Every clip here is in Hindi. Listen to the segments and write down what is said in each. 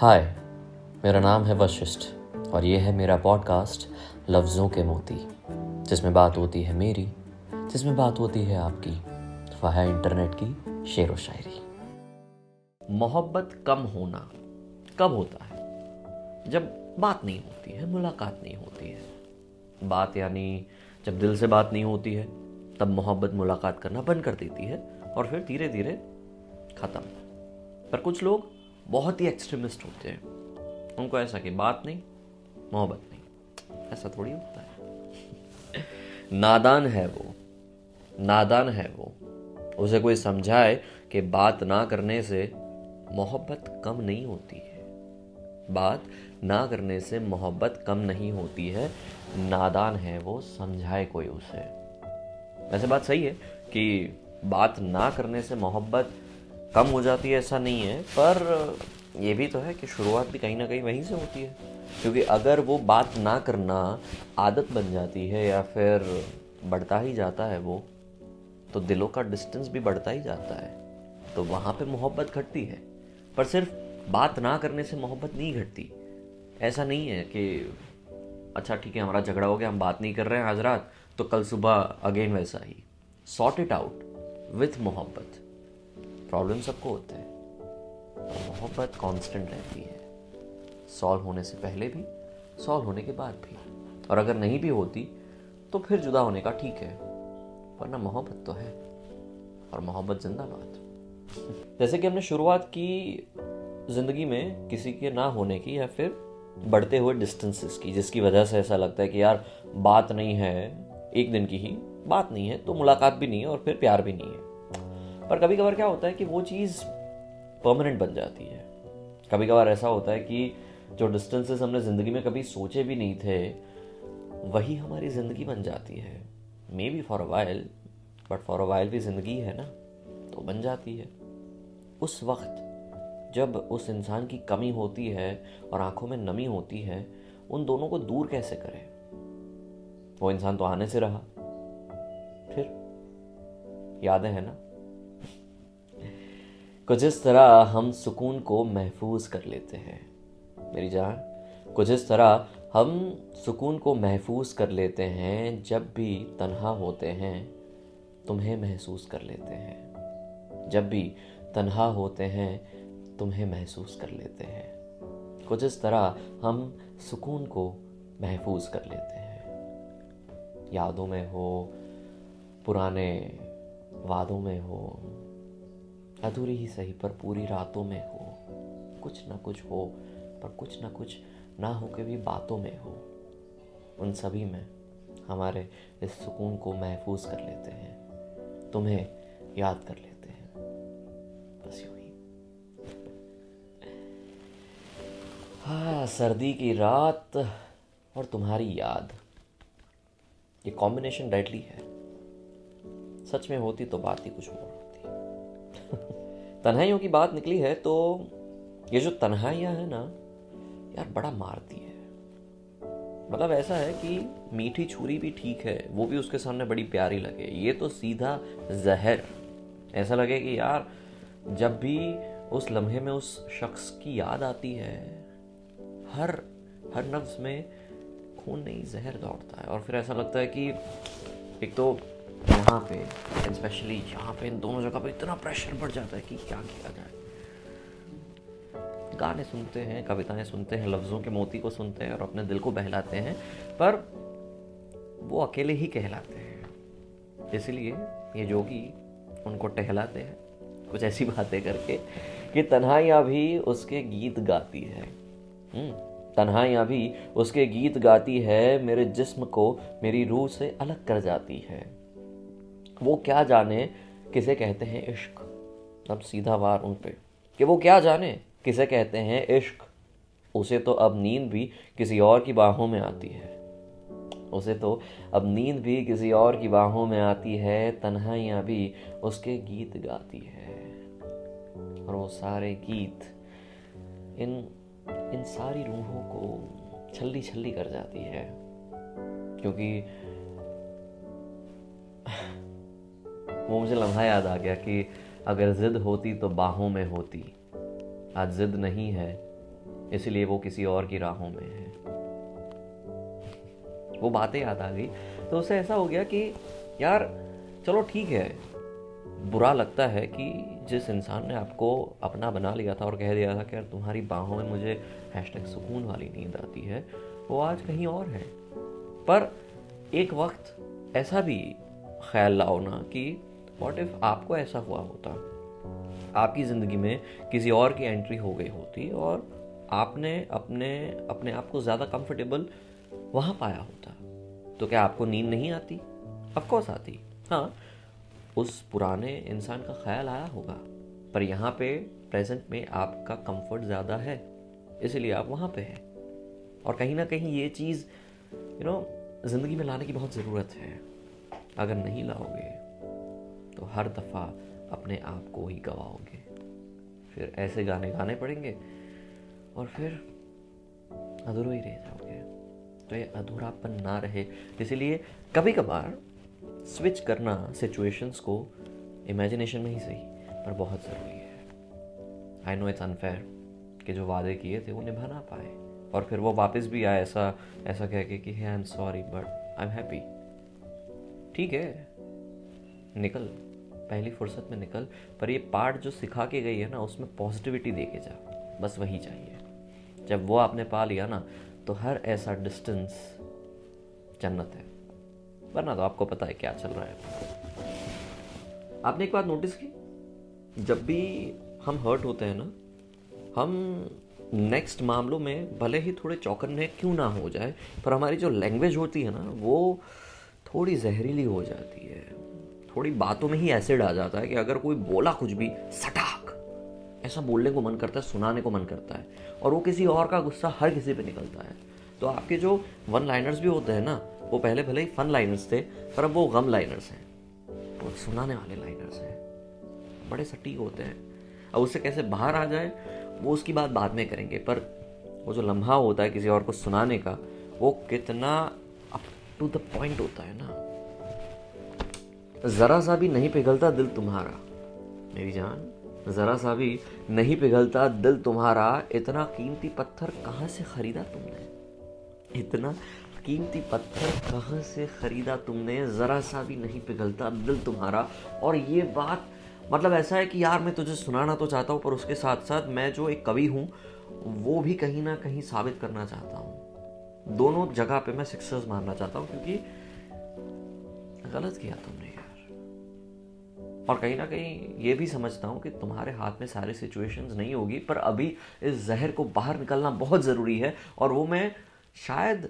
हाय मेरा नाम है वशिष्ठ और ये है मेरा पॉडकास्ट लफ्ज़ों के मोती, जिसमें बात होती है मेरी, जिसमें बात होती है आपकी। वह है इंटरनेट की शेर व शायरी। मोहब्बत कम होना, कब होता है? जब बात नहीं होती है, मुलाकात नहीं होती है। बात यानी जब दिल से बात नहीं होती है, तब मोहब्बत मुलाकात करना बंद कर देती है और फिर धीरे धीरे ख़त्म। पर कुछ लोग बहुत ही एक्सट्रीमिस्ट होते हैं। उनको ऐसा कि बात नहीं, मोहब्बत नहीं। ऐसा थोड़ी होता है। नादान है वो। नादान है वो। उसे कोई समझाए कि बात ना करने से मोहब्बत कम नहीं होती है। बात ना करने से मोहब्बत कम नहीं होती है। नादान है वो, समझाए कोई उसे। वैसे बात सही है कि बात ना करने से मोहब्बत कम हो जाती है, ऐसा नहीं है, पर ये भी तो है कि शुरुआत भी कहीं ना कहीं वहीं से होती है। क्योंकि अगर वो बात ना करना आदत बन जाती है या फिर बढ़ता ही जाता है वो तो दिलों का डिस्टेंस भी बढ़ता ही जाता है। तो वहाँ पे मोहब्बत घटती है। पर सिर्फ़ बात ना करने से मोहब्बत नहीं घटती। ऐसा नहीं है कि अच्छा ठीक है, हमारा झगड़ा हो गया, हम बात नहीं कर रहे हैं आज रात तो कल सुबह अगेन वैसा ही। सॉर्ट इट आउट विथ मोहब्बत। प्रॉब्लम सबको होते हैं मोहब्बत कांस्टेंट रहती है। सॉल्व होने से पहले भी, सॉल्व होने के बाद भी। और अगर नहीं भी होती तो फिर जुदा होने का ठीक है, वरना मोहब्बत तो है, और मोहब्बत जिंदाबाद। जैसे कि हमने शुरुआत की ज़िंदगी में किसी के ना होने की, या फिर बढ़ते हुए डिस्टेंसेस की, जिसकी वजह से ऐसा लगता है कि यार, बात नहीं है, एक दिन की ही बात नहीं है तो मुलाकात भी नहीं है और फिर प्यार भी नहीं है। पर कभी कभार क्या होता है कि वो चीज़ परमानेंट बन जाती है। कभी कभार ऐसा होता है कि जो डिस्टेंसेस हमने ज़िंदगी में कभी सोचे भी नहीं थे, वही हमारी ज़िंदगी बन जाती है। Maybe for a while but for a while भी ज़िंदगी है ना तो बन जाती है। उस वक्त जब उस इंसान की कमी होती है और आँखों में नमी होती है, उन दोनों को दूर कैसे करें? वो इंसान तो आने से रहा। फिर? यादें हैं ना? कुछ इस तरह हम सुकून को महफूज कर लेते हैं, मेरी जान कुछ इस तरह हम सुकून को महफूज कर लेते हैं, जब भी तन्हा होते हैं, तुम्हें महसूस कर लेते हैं। जब भी तन्हा होते हैं, तुम्हें महसूस कर लेते हैं। कुछ इस तरह हम सुकून को महफूज कर लेते हैं। यादों में हो, पुराने वादों में हो अधूरी ही सही, पर पूरी रातों में हो। कुछ ना कुछ हो, पर कुछ ना कुछ ना हो के भी बातों में हो। उन सभी में हमारे इस सुकून को महफूज कर लेते हैं, तुम्हें याद कर लेते हैं। बस यूँ ही हाँ सर्दी की रात और तुम्हारी याद। ये कॉम्बिनेशन डेडली है। सच में होती तो बात ही कुछ और। तन्हाइयों की बात निकली है तो ये जो तन्हाइयाँ है ना, यार बड़ा मारती है। मतलब ऐसा है कि मीठी छुरी भी ठीक है, वो भी उसके सामने बड़ी प्यारी लगे। ये तो सीधा जहर। ऐसा लगे कि यार, जब भी उस लम्हे में उस शख्स की याद आती है, हर हर नफ्स में खून नहीं, जहर दौड़ता है। और फिर ऐसा लगता है कि एक तो यहाँ पे स्पेशली यहाँ पे इन दोनों जगह पे इतना प्रेशर बढ़ जाता है कि क्या किया जाए। गाने सुनते हैं कविताएँ सुनते हैं लफ्ज़ों के मोती को सुनते हैं और अपने दिल को बहलाते हैं पर वो अकेले ही कहलाते हैं। इसलिए ये जोगी उनको टहलाते हैं कुछ ऐसी बातें करके कि तन्हाइयाँ भी उसके गीत गाती है। हम्म, तन्हाइयाँ भी उसके गीत गाती है मेरे जिस्म को मेरी रूह से अलग कर जाती है। वो क्या जाने किसे कहते हैं इश्क? अब सीधा वार उन पे। कि वो क्या जाने किसे कहते हैं इश्क? उसे तो अब नींद भी किसी और की बाहों में आती है। उसे तो अब नींद भी किसी और की बाहों में आती है, तन्हाइयाँ भी उसके गीत गाती है। और वो सारे गीत इन इन सारी रूहों को छल्ली छल्ली कर जाती है। क्योंकि वो मुझे लम्हा याद आ गया कि अगर जिद होती तो बाहों में होती। आज जिद नहीं है, इसलिए वो किसी और की राहों में है। वो बातें याद आ गई। तो उससे ऐसा हो गया कि, यार, चलो ठीक है। बुरा लगता है कि जिस इंसान ने आपको अपना बना लिया था और कह दिया था कि यार, तुम्हारी बाहों में मुझे हैशटैग सुकून वाली नींद आती है, वो आज कहीं और है। पर एक वक्त ऐसा भी ख्याल लाओ ना कि वॉट इफ़ आपको ऐसा हुआ होता? आपकी ज़िंदगी में किसी और की एंट्री हो गई होती और आपने अपने अपने आप को ज़्यादा कंफर्टेबल वहाँ पाया होता। तो क्या आपको नींद नहीं आती? ऑफकोर्स आती। हाँ उस पुराने इंसान का ख्याल आया होगा। पर यहाँ पे प्रेजेंट में आपका कंफर्ट ज़्यादा है, इसलिए आप वहाँ पे हैं। और कहीं ना कहीं ये चीज़ यू नो ज़िंदगी में लाने की बहुत ज़रूरत है। अगर नहीं लाओगे तो हर दफ़ा अपने आप को ही गवाओगे। फिर ऐसे गाने गाने पड़ेंगे और फिर अधूरा ही रह जाओगे। तो ये अधूरापन ना रहे। इसीलिए कभी कभार स्विच करना सिचुएशंस को इमेजिनेशन में ही सही, पर बहुत ज़रूरी है। आई नो इट्स अनफेयर कि जो वादे किए थे वो निभा ना पाए, और फिर वो वापस भी आए ऐसा ऐसा कह के कि I am sorry but I am happy ठीक है। निकल, पहली फुर्सत में निकल, पर ये पार्ट जो सिखा के गई है ना, उसमें पॉजिटिविटी दे के जा, बस वही चाहिए। जब वो आपने पा लिया ना तो हर ऐसा डिस्टेंस जन्नत है। वरना तो आपको पता है क्या चल रहा है। आपने एक बात नोटिस की? जब भी हम हर्ट होते हैं ना, हम नेक्स्ट मामलों में भले ही थोड़े चौकन्ने क्यों ना हो जाए, पर हमारी जो लैंग्वेज होती है ना, वो थोड़ी जहरीली हो जाती है। थोड़ी बातों में ही एसिड आ जाता है कि अगर कोई बोला कुछ भी, सटाक। ऐसा बोलने को मन करता है, सुनाने को मन करता है। और वो किसी और का गुस्सा हर किसी पे निकलता है। तो आपके जो वन लाइनर्स भी होते हैं ना, वो पहले भले ही फन लाइनर्स थे, पर अब वो गम लाइनर्स हैं। वो सुनाने वाले लाइनर्स हैं। बड़े सटीक होते हैं। अब उससे कैसे बाहर आ जाए, वो उसकी बात बाद में करेंगे, पर वो जो लम्हा होता है किसी और को सुनाने का, वो कितना अप टू द पॉइंट होता है ना। जरा सा भी नहीं पिघलता दिल तुम्हारा। मेरी जान, जरा सा भी नहीं पिघलता दिल तुम्हारा। इतना कीमती पत्थर कहाँ से खरीदा तुमने? इतना कीमती पत्थर कहाँ से खरीदा तुमने? ज़रा सा भी नहीं पिघलता दिल तुम्हारा। और ये बात मतलब ऐसा है कि यार मैं तुझे सुनाना तो चाहता हूँ, पर उसके साथ साथ मैं जो एक कवि हूँ, वो भी कहीं ना कहीं साबित करना चाहता हूँ। दोनों जगह पे मैं सक्सेस मानना चाहता हूँ, क्योंकि गलत किया तुमने यार। और कहीं ना कहीं ये भी समझता हूँ कि तुम्हारे हाथ में सारी सिचुएशंस नहीं होगी, पर अभी इस जहर को बाहर निकलना बहुत ज़रूरी है और वो मैं शायद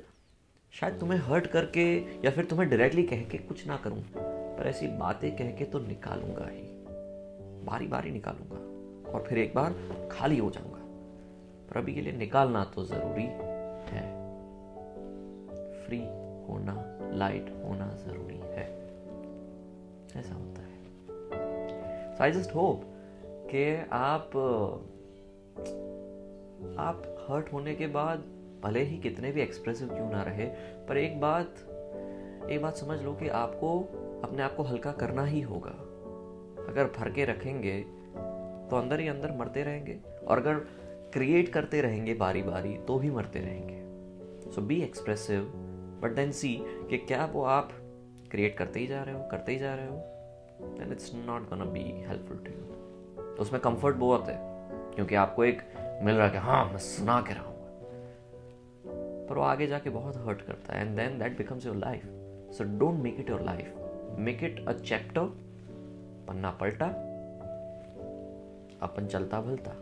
शायद तुम्हें हर्ट करके या फिर तुम्हें डायरेक्टली कह के कुछ ना करूँ, पर ऐसी बातें कह के तो निकालूँगा ही। बारी बारी निकालूँगा और फिर एक बार खाली हो जाऊँगा। पर अभी के लिए निकालना तो ज़रूरी है। फ्री होना लाइट होना ज़रूरी सो आई जस्ट होप कि आप आप हर्ट होने के बाद भले ही कितने भी एक्सप्रेसिव क्यों ना रहे, पर एक बात एक बात समझ लो कि आपको, अपने आप को हल्का करना ही होगा। अगर भर के रखेंगे तो अंदर ही अंदर मरते रहेंगे। और अगर क्रिएट करते रहेंगे बारी बारी तो भी मरते रहेंगे। So be expressive but then see कि क्या वो आप क्रिएट करते ही जा रहे हो, करते ही जा रहे हो। Then it's not gonna be helpful to you उसमें कंफर्ट बहुत है, क्योंकि आपको एक मिल रहा है कि हाँ मैं सुना के रहा पर वो आगे जाके बहुत हर्ट करता है and then that becomes your life so don't make it your life make it a chapter पन्ना पलटा, अपन चलता भलता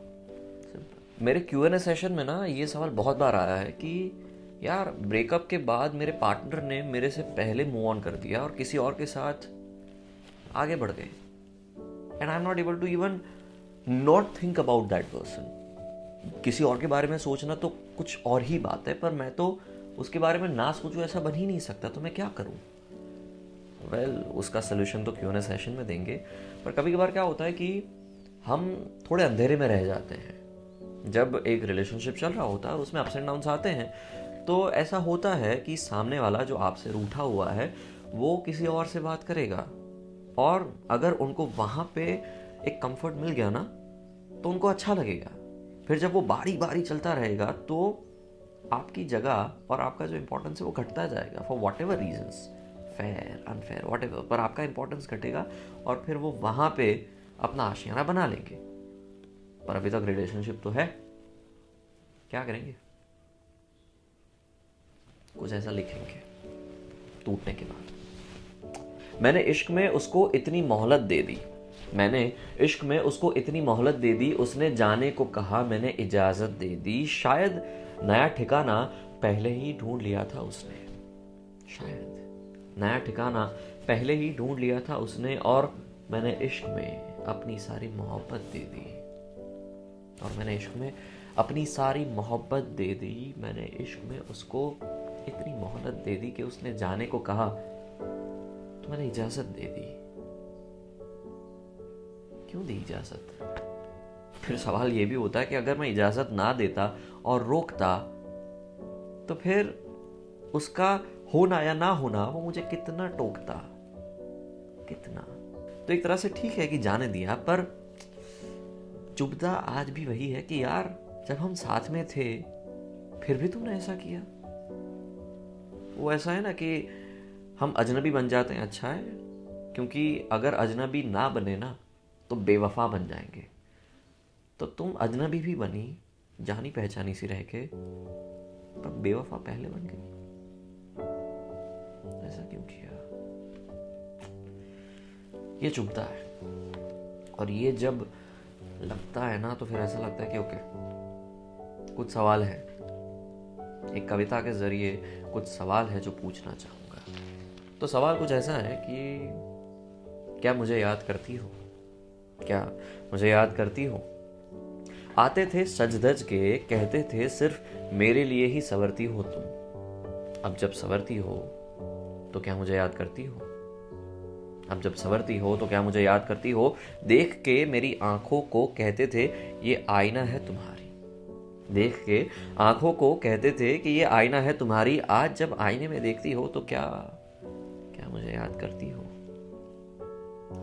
मेरे क्यू एन ए सेशन में ना ये सवाल बहुत बार आया है कि यार ब्रेकअप के बाद मेरे पार्टनर ने मेरे से पहले मूव ऑन कर दिया और किसी और के साथ आगे बढ़ गए। And I am not able to even not think about that person किसी और के बारे में सोचना तो कुछ और ही बात है पर मैं तो उसके बारे में ना सोचूं ऐसा बन ही नहीं सकता तो मैं क्या करूँ? वेल well, उसका सोल्यूशन तो क्यों ना सेशन में देंगे पर कभी कभार क्या होता है कि हम थोड़े अंधेरे में रह जाते हैं। जब एक रिलेशनशिप चल रहा होता है उसमें अप्स एंड डाउन आते हैं तो ऐसा होता है कि सामने वाला जो आपसे रूठा हुआ है वो किसी और से बात करेगा। और अगर उनको वहाँ पे एक कंफर्ट मिल गया ना तो उनको अच्छा लगेगा। फिर जब वो बारी बारी चलता रहेगा तो आपकी जगह और आपका जो इम्पोर्टेंस है वो घटता जाएगा for whatever reasons fair unfair whatever पर आपका इम्पोर्टेंस घटेगा और फिर वो वहाँ पे अपना आशियाना बना लेंगे। पर अभी तक रिलेशनशिप तो है। क्या करेंगे? कुछ ऐसा लिखेंगे, टूटने के बाद। मैंने इश्क में उसको इतनी मोहलत दे दी। मैंने इश्क में उसको इतनी मोहलत दे दी, उसने जाने को कहा, मैंने इजाज़त दे दी। शायद नया ठिकाना पहले ही ढूंढ लिया था उसने। शायद नया ठिकाना पहले ही ढूंढ लिया था उसने और मैंने इश्क में अपनी सारी मोहब्बत दे दी। और मैंने इश्क में अपनी सारी मोहब्बत दे दी। मैंने इश्क में उसको इतनी मोहब्बत दे दी कि उसने जाने को कहा मैंने इजाज़त दे दी। क्यों दी इजाज़त? फिर सवाल यह भी होता है कि अगर मैं इजाज़त ना देता और रोकता तो फिर उसका होना या ना होना, वो मुझे कितना टोकता? कितना? तो एक तरह से ठीक है कि जाने दिया, पर चुभता आज भी वही है कि यार, जब हम साथ में थे, फिर भी तुमने ऐसा किया। वो ऐसा है ना कि हम अजनबी बन जाते हैं अच्छा है? क्योंकि अगर अजनबी ना बने ना तो बेवफा बन जाएँगे। तो तुम अजनबी भी बनी, जानी पहचानी सी रह के पर बेवफा पहले बन गई। ऐसा क्यों किया? ये चुभता है। और ये जब लगता है ना तो फिर ऐसा लगता है कि ओके, कुछ सवाल है। एक कविता के ज़रिए कुछ सवाल है जो पूछना चाहूँगा तो सवाल कुछ ऐसा है कि क्या मुझे याद करती हो? क्या मुझे याद करती हो? आते थे सज धज के, कहते थे सिर्फ़ मेरे लिए ही सवरती हो तुम। अब जब सवरती हो तो क्या मुझे याद करती हो? अब जब सवरती हो तो क्या मुझे याद करती हो? देख के मेरी आँखों को कहते थे, ये आईना है तुम्हारी। देख के आँखों को कहते थे कि ये आईना है तुम्हारी। आज जब आईने में देखती हो तो क्या मुझे याद करती हो।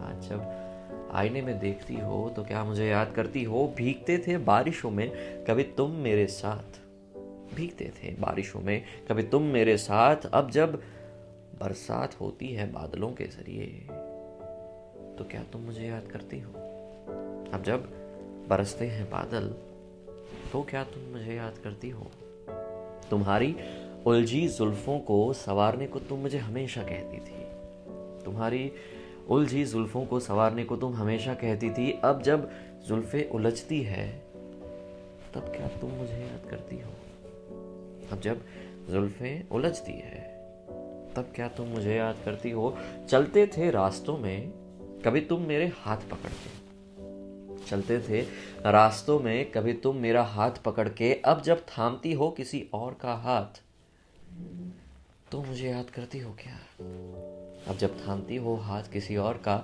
आज जब आईने में देखती हो तो क्या मुझे याद करती हो? भीगते थे बारिशों में कभी तुम मेरे साथ। भीगते थे बारिशों में कभी तुम मेरे साथ। अब जब बरसात होती है बादलों के ज़रिए तो क्या तुम मुझे याद करती हो? अब जब बरसते हैं बादल तो क्या तुम मुझे याद करती हो? तुम्हारी उलझी जुल्फों को सवारने को तुम मुझे हमेशा कहती थी। तुम्हारी उलझी जुल्फों को सवारने को तुम हमेशा कहती थी, अब जब जुल्फे उलझती है, तब क्या तुम मुझे याद करती हो? अब जब जुल्फे उलझती है, तब क्या तुम मुझे याद करती हो? चलते थे रास्तों में, कभी तुम मेरे हाथ पकड़ के। चलते थे रास्तों में, कभी तुम मेरा हाथ पकड़ के। अब जब थामती हो किसी और का हाथ तो मुझे याद करती हो क्या? अब जब थामती हो हाथ किसी और का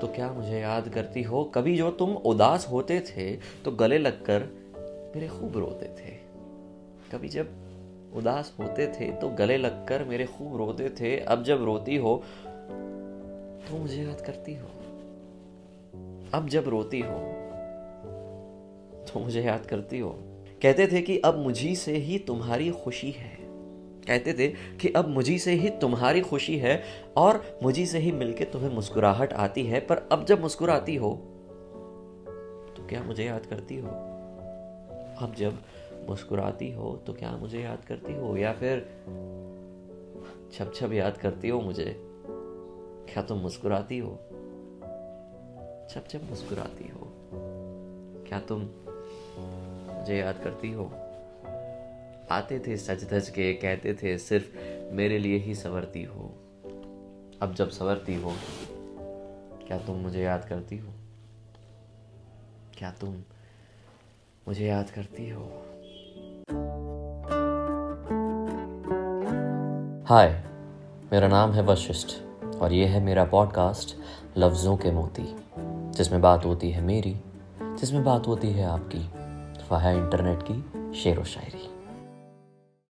तो क्या मुझे याद करती हो? कभी जो तुम उदास होते थे तो गले लगकर मेरे खूब रोते थे। कभी जब उदास होते थे तो गले लगकर मेरे खूब रोते थे। अब जब रोती हो तो मुझे याद करती हो। अब जब रोती हो तो मुझे याद करती हो। कहते थे कि अब मुझी से ही तुम्हारी खुशी है। कहते थे कि अब मुझी से ही तुम्हारी खुशी है और मुझी से ही मिलके तुम्हें मुस्कुराहट आती है, पर अब जब मुस्कुराती हो तो क्या मुझे याद करती हो? अब जब मुस्कुराती हो तो क्या मुझे याद करती हो? या फिर छप छप याद करती हो मुझे? क्या तुम मुस्कुराती हो? छप छप मुस्कुराती हो। क्या तुम मुझे याद करती हो? आते थे सच धज के कहते थे, सिर्फ़ मेरे लिए ही संवरती हो। अब जब संवरती हो, क्या तुम मुझे याद करती हो? क्या तुम मुझे याद करती हो? हाय मेरा नाम है वशिष्ठ और ये है मेरा पॉडकास्ट लफ्ज़ों के मोती, जिसमें बात होती है मेरी, जिसमें बात होती है आपकी। वह है इंटरनेट की शेर व शायरी